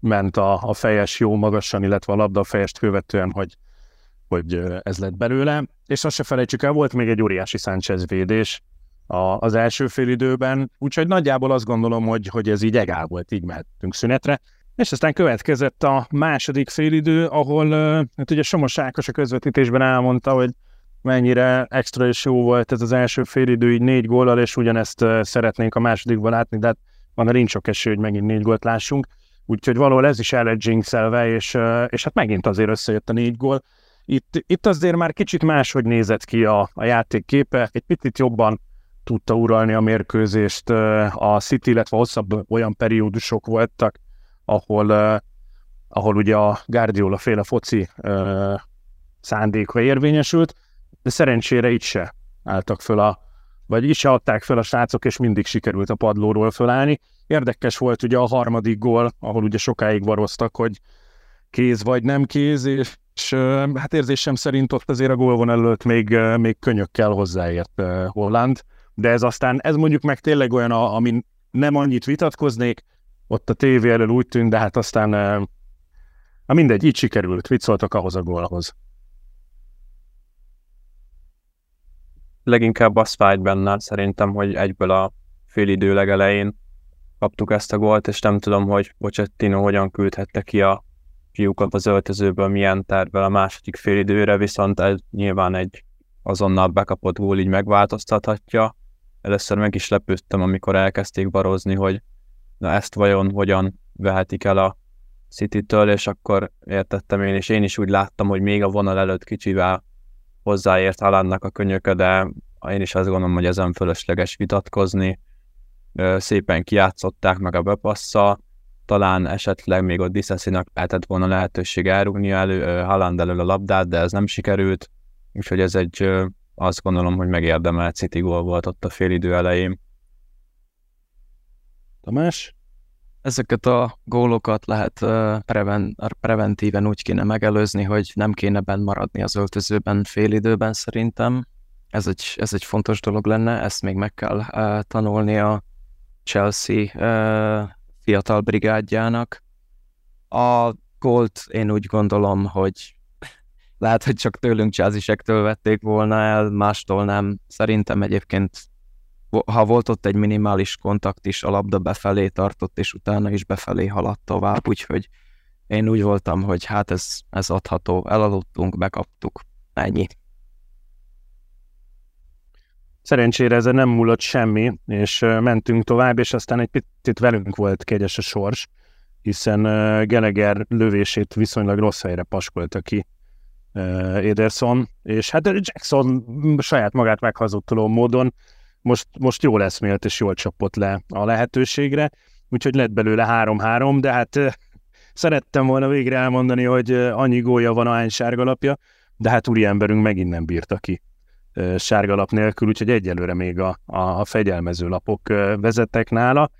ment a, a fejes jó magasan, illetve a labda a fejest követően, hogy, hogy ez lett belőle. És azt se felejtsük el, volt még egy óriási Sánchez védés, a, az első fél időben, úgyhogy nagyjából azt gondolom, hogy, hogy ez így egál volt, így mehettünk szünetre. És aztán következett a második félidő, ahol hát ugye Somos Ákos a közvetítésben elmondta, hogy mennyire extra és jó volt ez az első félidő, így négy góllal, és ugyanezt szeretnénk a másodikban látni, de hát van a nincs sok eső, hogy megint négy gólt lássunk. Úgyhogy valahol ez is el lett és, és hát megint azért összejött a négy gól. Itt, itt azért már kicsit máshogy nézett ki a, a játék képe, egy picit jobban tudta uralni a mérkőzést a City, illetve hosszabb olyan periódusok voltak, ahol, ahol ugye a Guardiola féle foci szándéka érvényesült, de szerencsére itt se álltak föl a, vagy is se adták föl a srácok, és mindig sikerült a padlóról fölállni. Érdekes volt ugye a harmadik gól, ahol ugye sokáig varoztak, hogy kéz vagy nem kéz, és, és hát érzésem szerint ott azért a gólvon előtt még, még könyökkel hozzáért Holland de ez aztán, ez mondjuk meg tényleg olyan, amin nem annyit vitatkoznék, ott a tévé elől úgy tűnt, de hát aztán na mindegy, így sikerült, viccoltak ahhoz a gólhoz. Leginkább az fájt benne szerintem, hogy egyből a fél idő legelején kaptuk ezt a gólt, és nem tudom, hogy Pochettino hogyan küldhette ki a fiúkat az öltözőből, milyen tervvel a második félidőre, viszont ez nyilván egy azonnal bekapott gól így megváltoztathatja először meg is lepődtem, amikor elkezdték barozni, hogy na ezt vajon hogyan vehetik el a City-től, és akkor értettem én, és én is úgy láttam, hogy még a vonal előtt kicsivel hozzáért Halannak a könyöke, de én is azt gondolom, hogy ezen fölösleges vitatkozni. Szépen kiátszották meg a bepassza, talán esetleg még ott Diszeszinak lehetett volna lehetőség elrúgni elő, Haaland elől a labdát, de ez nem sikerült, úgyhogy ez egy azt gondolom, hogy megérdemelt City gól volt ott a félidő elején. Tamás? Ezeket a gólokat lehet preven, preventíven úgy kéne megelőzni, hogy nem kéne benn maradni az öltözőben félidőben szerintem. Ez egy, ez egy fontos dolog lenne, ezt még meg kell uh, tanulni a Chelsea uh, fiatal brigádjának. A gólt én úgy gondolom, hogy lehet, hogy csak tőlünk csázisektől vették volna el, mástól nem. Szerintem egyébként, ha volt ott egy minimális kontakt is, a labda befelé tartott, és utána is befelé haladt tovább, úgyhogy én úgy voltam, hogy hát ez, ez adható, elaludtunk, bekaptuk, ennyi. Szerencsére ezzel nem múlott semmi, és mentünk tovább, és aztán egy picit velünk volt kegyes a sors, hiszen Geleger lövését viszonylag rossz helyre paskolta ki Ederson, és hát Jackson saját magát meghazudtoló módon most, most jól eszmélt és jól csapott le a lehetőségre, úgyhogy lett belőle 3-3, de hát szerettem volna végre elmondani, hogy annyi gólya van, ahány sárgalapja, de hát úri emberünk megint nem bírta ki sárgalap nélkül, úgyhogy egyelőre még a, a, a fegyelmező lapok vezettek nála,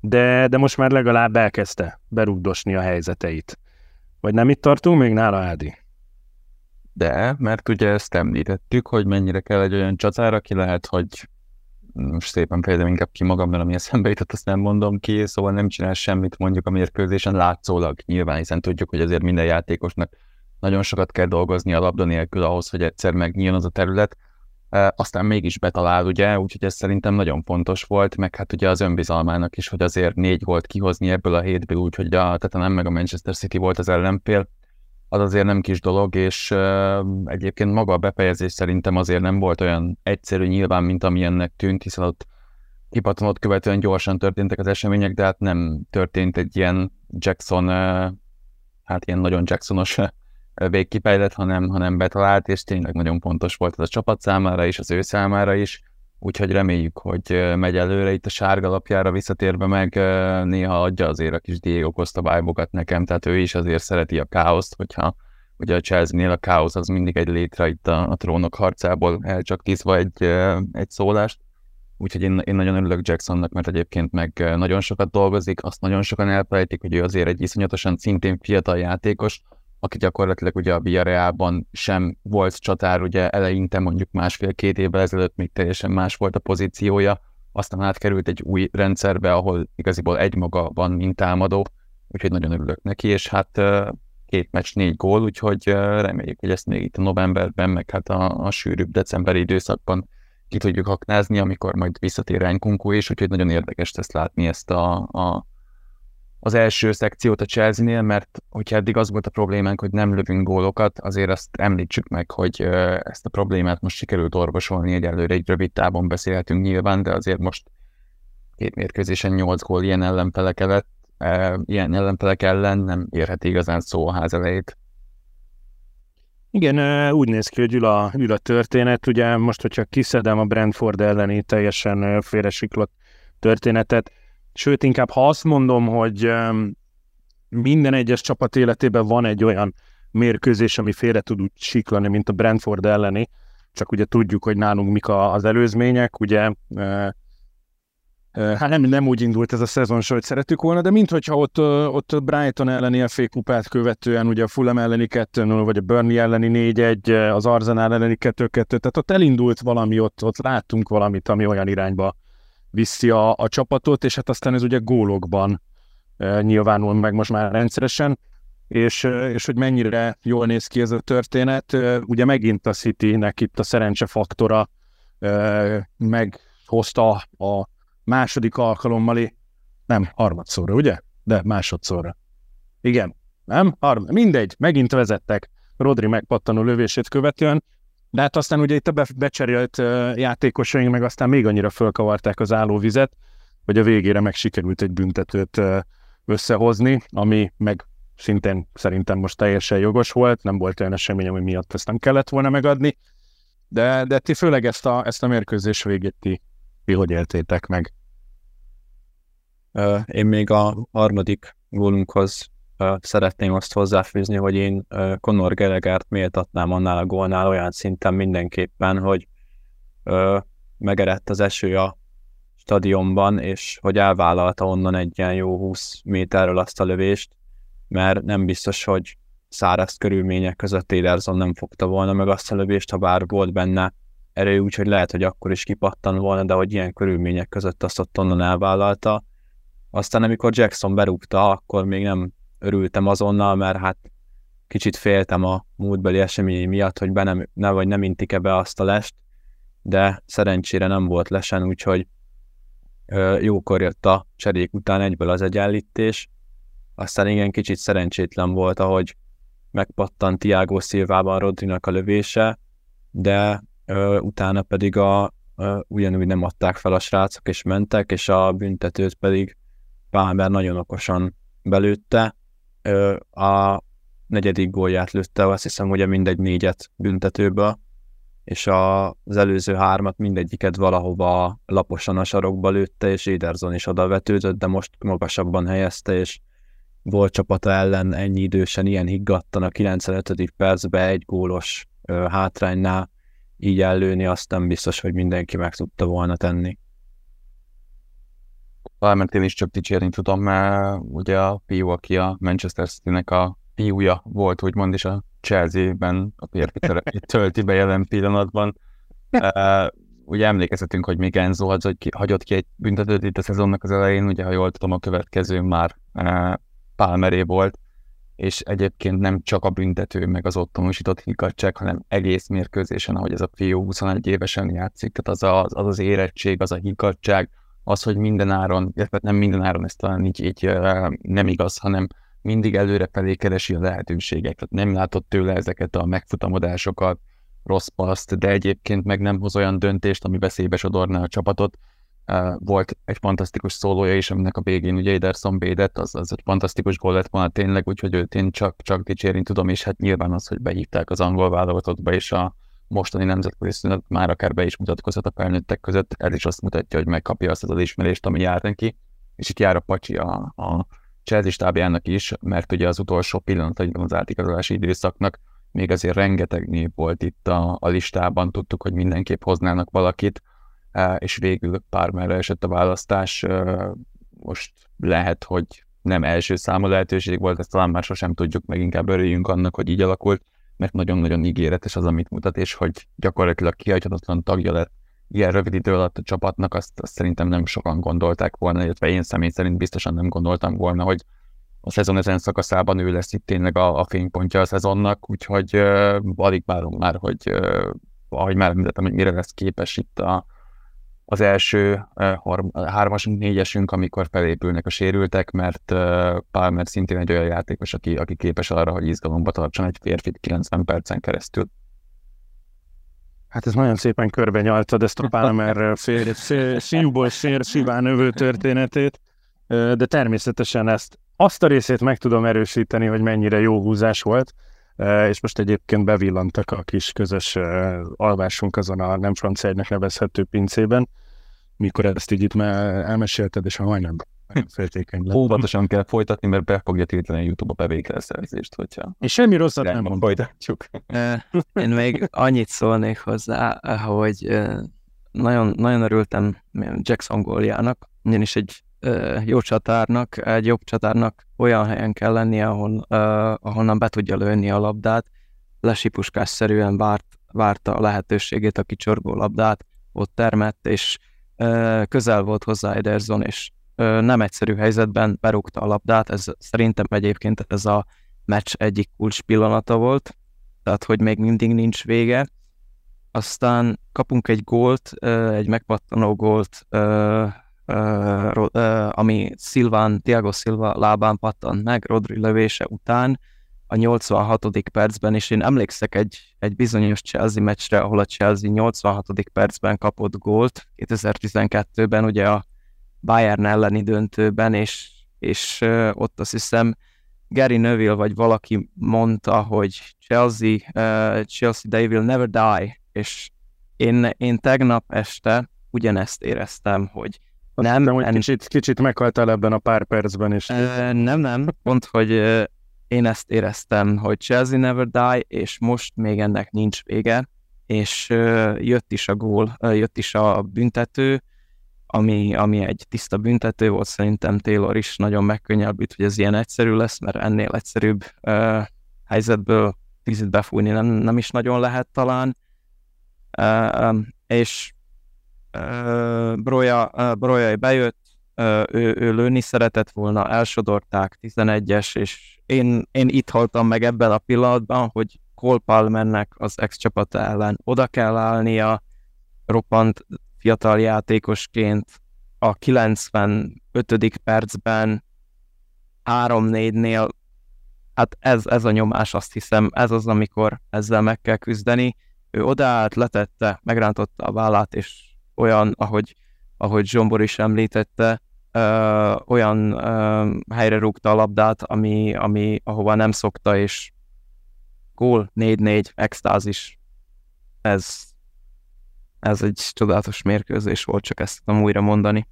de, de most már legalább elkezdte berugdosni a helyzeteit. Vagy nem itt tartunk még nála, Ádi? De, mert ugye ezt említettük, hogy mennyire kell egy olyan csatár, aki lehet, hogy most szépen fejezem inkább ki magam, mert ami eszembe jutott, azt nem mondom ki, szóval nem csinál semmit mondjuk a mérkőzésen látszólag. Nyilván, hiszen tudjuk, hogy azért minden játékosnak nagyon sokat kell dolgozni a labda nélkül ahhoz, hogy egyszer megnyíljon az a terület, aztán mégis betalál, ugye, úgyhogy ez szerintem nagyon fontos volt, meg hát ugye az önbizalmának is, hogy azért négy volt kihozni ebből a hétből, úgyhogy a, tehát nem meg a Manchester City volt az ellenfél, az azért nem kis dolog, és uh, egyébként maga a befejezés szerintem azért nem volt olyan egyszerű nyilván, mint amilyennek tűnt, hiszen ott kipatonot követően gyorsan történtek az események, de hát nem történt egy ilyen Jackson, uh, hát ilyen nagyon Jacksonos végkifejlet, hanem, hanem betalált, és tényleg nagyon fontos volt ez a csapat számára is, az ő számára is, úgyhogy reméljük, hogy megy előre. Itt a sárga lapjára visszatérve meg, néha adja azért a kis Diego Costa vibe nekem, tehát ő is azért szereti a káoszt, hogyha ugye a Chelsea-nél a káosz az mindig egy létre itt a, a trónok harcából elcsaktízva egy, egy szólást, úgyhogy én, én nagyon örülök Jacksonnak, mert egyébként meg nagyon sokat dolgozik, azt nagyon sokan elfelejtik, hogy ő azért egy iszonyatosan szintén fiatal játékos, aki gyakorlatilag ugye a Villarrealban sem volt csatár, ugye eleinte mondjuk másfél-két évvel ezelőtt még teljesen más volt a pozíciója, aztán átkerült egy új rendszerbe, ahol igaziból egy maga van, mint támadó, úgyhogy nagyon örülök neki, és hát két meccs, négy gól, úgyhogy reméljük, hogy ezt még itt a novemberben, meg hát a, a sűrűbb decemberi időszakban ki tudjuk aknázni, amikor majd visszatér Ránykunkú is, úgyhogy nagyon érdekes ezt látni ezt a, a az első szekciót a Chelsea-nél, mert hogyha eddig az volt a problémánk, hogy nem lövünk gólokat, azért azt említsük meg, hogy ezt a problémát most sikerült orvosolni, egyelőre egy rövid távon beszélhetünk nyilván, de azért most két mérkőzésen nyolc gól ilyen ellenfelek ilyen ellenfelek ellen nem érheti igazán szó a ház elejét. Igen, úgy néz ki, hogy ül a, ül a történet. Ugye most, hogyha kiszedem a Brentford elleni teljesen félresiklott történetet, Sőt, inkább ha azt mondom, hogy minden egyes csapat életében van egy olyan mérkőzés, ami félre tud úgy siklani, mint a Brentford elleni, csak ugye tudjuk, hogy nálunk mik az előzmények, ugye hát nem, nem úgy indult ez a szezon, hogy szeretük volna, de minthogyha ott, ott Brighton elleni FA kupát követően, ugye a Fulham elleni 2-0, vagy a Burnley elleni 4-1, az Arsenal elleni 2-2, tehát ott elindult valami, ott, ott láttunk valamit, ami olyan irányba viszi a, a csapatot, és hát aztán ez ugye gólokban e, nyilvánul meg most már rendszeresen, és, és hogy mennyire jól néz ki ez a történet, ugye megint a City-nek itt a szerencse faktora e, meghozta a második alkalommal, nem, harmadszorra, ugye? De másodszorra. Igen, nem? Harmad, mindegy, megint vezettek Rodri megpattanó lövését követően, de hát aztán ugye itt a becserélt játékosaink meg aztán még annyira fölkavarták az állóvizet, hogy a végére meg sikerült egy büntetőt összehozni, ami meg szintén szerintem most teljesen jogos volt, nem volt olyan esemény, ami miatt ezt nem kellett volna megadni, de, de ti főleg ezt a, ezt a mérkőzés végét ti, ti hogy éltétek meg? Én még a harmadik gólunkhoz szeretném azt hozzáfűzni, hogy én Conor Gelegert méltatnám annál a gólnál olyan szinten mindenképpen, hogy megerett az eső a stadionban, és hogy elvállalta onnan egy ilyen jó 20 méterről azt a lövést, mert nem biztos, hogy száraz körülmények között Ederson nem fogta volna meg azt a lövést, ha bár volt benne erő, úgyhogy lehet, hogy akkor is kipattan volna, de hogy ilyen körülmények között azt ott onnan elvállalta. Aztán amikor Jackson berúgta, akkor még nem örültem azonnal, mert hát kicsit féltem a múltbeli esemény miatt, hogy be nem, ne, vagy nem intik-e be azt a lest, de szerencsére nem volt lesen, úgyhogy ö, jókor jött a cserék után egyből az egyenlítés. Aztán igen, kicsit szerencsétlen volt, ahogy megpattant Tiago Szilvában Rodrinak a lövése, de ö, utána pedig a, ö, ugyanúgy nem adták fel a srácok, és mentek, és a büntetőt pedig Palmer nagyon okosan belőtte, a negyedik gólját lőtte, azt hiszem, ugye mindegy négyet büntetőből, és a, az előző hármat mindegyiket valahova laposan a sarokba lőtte, és Ederson is odavetődött, de most magasabban helyezte, és volt csapata ellen ennyi idősen ilyen higgadtan a 95. percben egy gólos hátránynál így ellőni, azt nem biztos, hogy mindenki meg tudta volna tenni. Valamint én is csak dicsérni tudom, mert ugye a fiú, aki a Manchester City-nek a fiúja volt, úgymond, és a Chelsea-ben a férfi szerepét tölti be jelen pillanatban. Uh, ugye emlékezhetünk, hogy még Enzo hagyott ki, hagyott ki egy büntetőt itt a szezonnak az elején, ugye ha jól tudom, a következő már uh, Palmeré volt, és egyébként nem csak a büntető, meg az ott tanúsított higgadság, hanem egész mérkőzésen, ahogy ez a fiú 21 évesen játszik, tehát az az, az, az érettség, az a higgadság, az, hogy minden áron, illetve nem minden áron, ez talán így, így nem igaz, hanem mindig előre felé keresi a lehetőségeket. Nem látott tőle ezeket a megfutamodásokat, rossz paszt, de egyébként meg nem hoz olyan döntést, ami veszélybe sodorná a csapatot. Volt egy fantasztikus szólója is, aminek a végén ugye Ederson bédett, az, az egy fantasztikus gól lett volna tényleg, úgyhogy őt én csak, csak dicsérni tudom, és hát nyilván az, hogy behívták az angol válogatottba, és a mostani nemzetközi szünet már akár be is mutatkozhat a felnőttek között, ez is azt mutatja, hogy megkapja azt az ismerést, ami jár neki, és itt jár a pacsi a, a Chelsea stábjának is, mert ugye az utolsó pillanataiban az átigazolási időszaknak még azért rengeteg név volt itt a, a listában, tudtuk, hogy mindenképp hoznának valakit, és végül pár merre esett a választás. Most lehet, hogy nem első számú lehetőség volt, ezt talán már sosem tudjuk, meg inkább örüljünk annak, hogy így alakult, mert nagyon-nagyon ígéretes az, amit mutat, és hogy gyakorlatilag kihagyhatatlan tagja lett ilyen rövid idő alatt a csapatnak, azt, azt szerintem nem sokan gondolták volna, illetve én személy szerint biztosan nem gondoltam volna, hogy a szezon ezen szakaszában ő lesz itt tényleg a, a fénypontja a szezonnak, úgyhogy uh, alig várunk már, hogy uh, ahogy már említettem, hogy mire lesz képes itt a, az első hármasunk, négyesünk, amikor felépülnek a sérültek, mert Palmer szintén egy olyan játékos, aki, aki képes arra, hogy izgalomba tartson egy férfit 90 percen keresztül. Hát ez nagyon szépen körbe nyaltad ezt a Palmer fél, fél, szívból fér szíván történetét, de természetesen ezt azt a részét meg tudom erősíteni, hogy mennyire jó húzás volt, és most egyébként bevillantak a kis közös alvásunk azon a nem franciágynak nevezhető pincében, mikor ezt így itt már elmesélted, és a majdnem féltékeny lett. Óvatosan kell folytatni, mert be fogja tiltani a YouTube a bevételszerzést, hogyha... És semmi rosszat nem mondom. Folytatjuk. Én még annyit szólnék hozzá, hogy nagyon, nagyon örültem Jackson góljának, ugyanis egy jó csatárnak, egy jobb csatárnak olyan helyen kell lennie, ahol, ahonnan be tudja lőni a labdát, lesipuskásszerűen várt, várta a lehetőségét a kicsorgó labdát, ott termett, és közel volt hozzá Ederson, és nem egyszerű helyzetben berúgta a labdát, ez szerintem egyébként ez a meccs egyik kulcs pillanata volt, tehát hogy még mindig nincs vége. Aztán kapunk egy gólt, egy megpattanó gólt, ami Silván, Tiago Silva lábán pattant meg Rodri lövése után a 86. percben, és én emlékszek egy, egy bizonyos Chelsea meccsre, ahol a Chelsea 86. percben kapott gólt 2012-ben, ugye a Bayern elleni döntőben, és, és ott azt hiszem Gary Neville vagy valaki mondta, hogy Chelsea, uh, Chelsea they will never die, és én, én tegnap este ugyanezt éreztem, hogy azt nem, hogy en... kicsit, kicsit meghaltál ebben a pár percben is. Nem, nem, pont, hogy én ezt éreztem, hogy Chelsea never die, és most még ennek nincs vége, és jött is a gól, jött is a büntető, ami, ami egy tiszta büntető volt, szerintem Taylor is nagyon megkönnyebbült, hogy ez ilyen egyszerű lesz, mert ennél egyszerűbb helyzetből tízit befújni nem, nem is nagyon lehet talán. És Broja, uh, Broja bejött, ő, ő lőni szeretett volna, elsodorták 11-es, és én, én itt haltam meg ebben a pillanatban, hogy Cole Palmernek az ex-csapata ellen oda kell állnia, roppant fiatal játékosként a 95. percben 3-4-nél, hát ez, ez a nyomás, azt hiszem, ez az, amikor ezzel meg kell küzdeni. Ő odaállt, letette, megrántotta a vállát, és olyan, ahogy, ahogy Zsombor is említette, ö, olyan ö, helyre rúgta a labdát, ami, ami, ahova nem szokta, és gól, 4-4, extázis. Ez, ez egy csodálatos mérkőzés volt, csak ezt tudom újra mondani.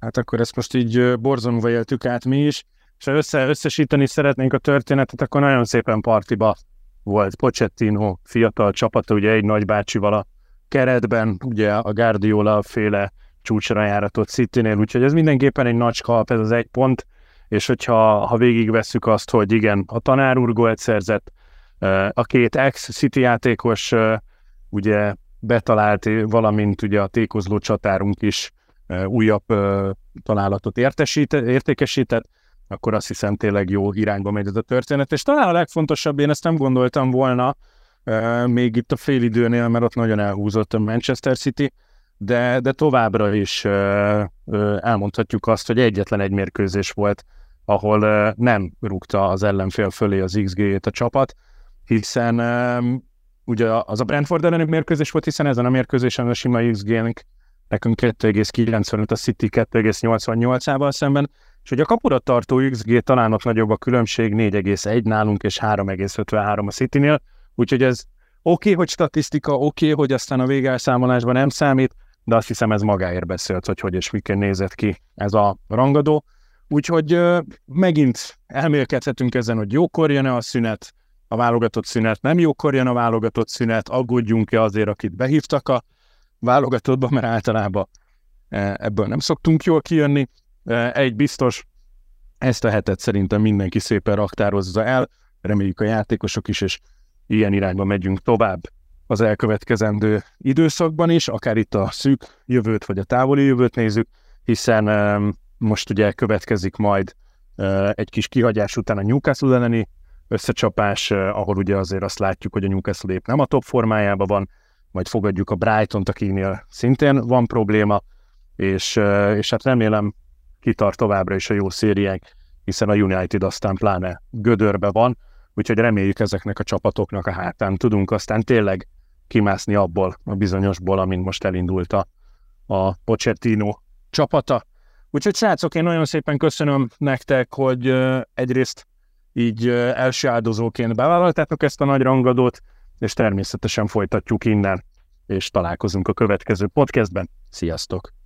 Hát akkor ezt most így borzonva éltük át mi is, és ha össze, összesíteni szeretnénk a történetet, akkor nagyon szépen partiba volt Pochettino fiatal csapata, ugye egy nagybácsival a keretben, ugye a Guardiola féle csúcsra járatott City-nél, úgyhogy ez mindenképpen egy nagy kalp, ez az egy pont, és hogyha ha végigvesszük azt, hogy igen, a tanár úr gólt szerzett, a két ex-City játékos ugye betalált, valamint ugye a tékozló csatárunk is újabb találatot értesít, értékesített, akkor azt hiszem tényleg jó irányba megy ez a történet. És talán a legfontosabb, én ezt nem gondoltam volna, még itt a félidőnél, mert ott nagyon elhúzott a Manchester City, de, de továbbra is elmondhatjuk azt, hogy egyetlen egy mérkőzés volt, ahol nem rúgta az ellenfél fölé az XG-jét a csapat, hiszen ugye az a Brentford elleni mérkőzés volt, hiszen ezen a mérkőzésen a sima XG-nk nekünk 2,95, a City 2,88-ával szemben, és hogy a kapura tartó XG talán ott nagyobb a különbség, 4,1 nálunk és 3,53 a Citynél, úgyhogy ez oké, okay, hogy statisztika, oké, okay, hogy aztán a végelszámolásban nem számít, de azt hiszem ez magáért beszélt, hogy hogy és miként nézett ki ez a rangadó. Úgyhogy uh, megint elmélkedhetünk ezen, hogy jókor jön-e a szünet, a válogatott szünet, nem jókor jön a válogatott szünet, aggódjunk-e azért, akit behívtak a válogatottba, mert általában ebből nem szoktunk jól kijönni. Egy biztos, ezt a hetet szerintem mindenki szépen raktározza el, reméljük a játékosok is, és ilyen irányba megyünk tovább. Az elkövetkezendő időszakban is, akár itt a szűk jövőt, vagy a távoli jövőt nézzük, hiszen most ugye következik majd egy kis kihagyás után a Newcastle elleni összecsapás, ahol ugye azért azt látjuk, hogy a Newcastle épp nem a top formájában van, majd fogadjuk a Brighton-t, akinél szintén van probléma, és, és hát remélem kitart továbbra is a jó szériák, hiszen a United aztán pláne gödörbe van, úgyhogy reméljük ezeknek a csapatoknak a hátán tudunk aztán tényleg kimászni abból a bizonyosból, amint most elindult a, a Pochettino csapata. Úgyhogy srácok, én nagyon szépen köszönöm nektek, hogy egyrészt így első áldozóként bevállaltátok ezt a nagy rangadót, és természetesen folytatjuk innen, és találkozunk a következő podcastben. Sziasztok!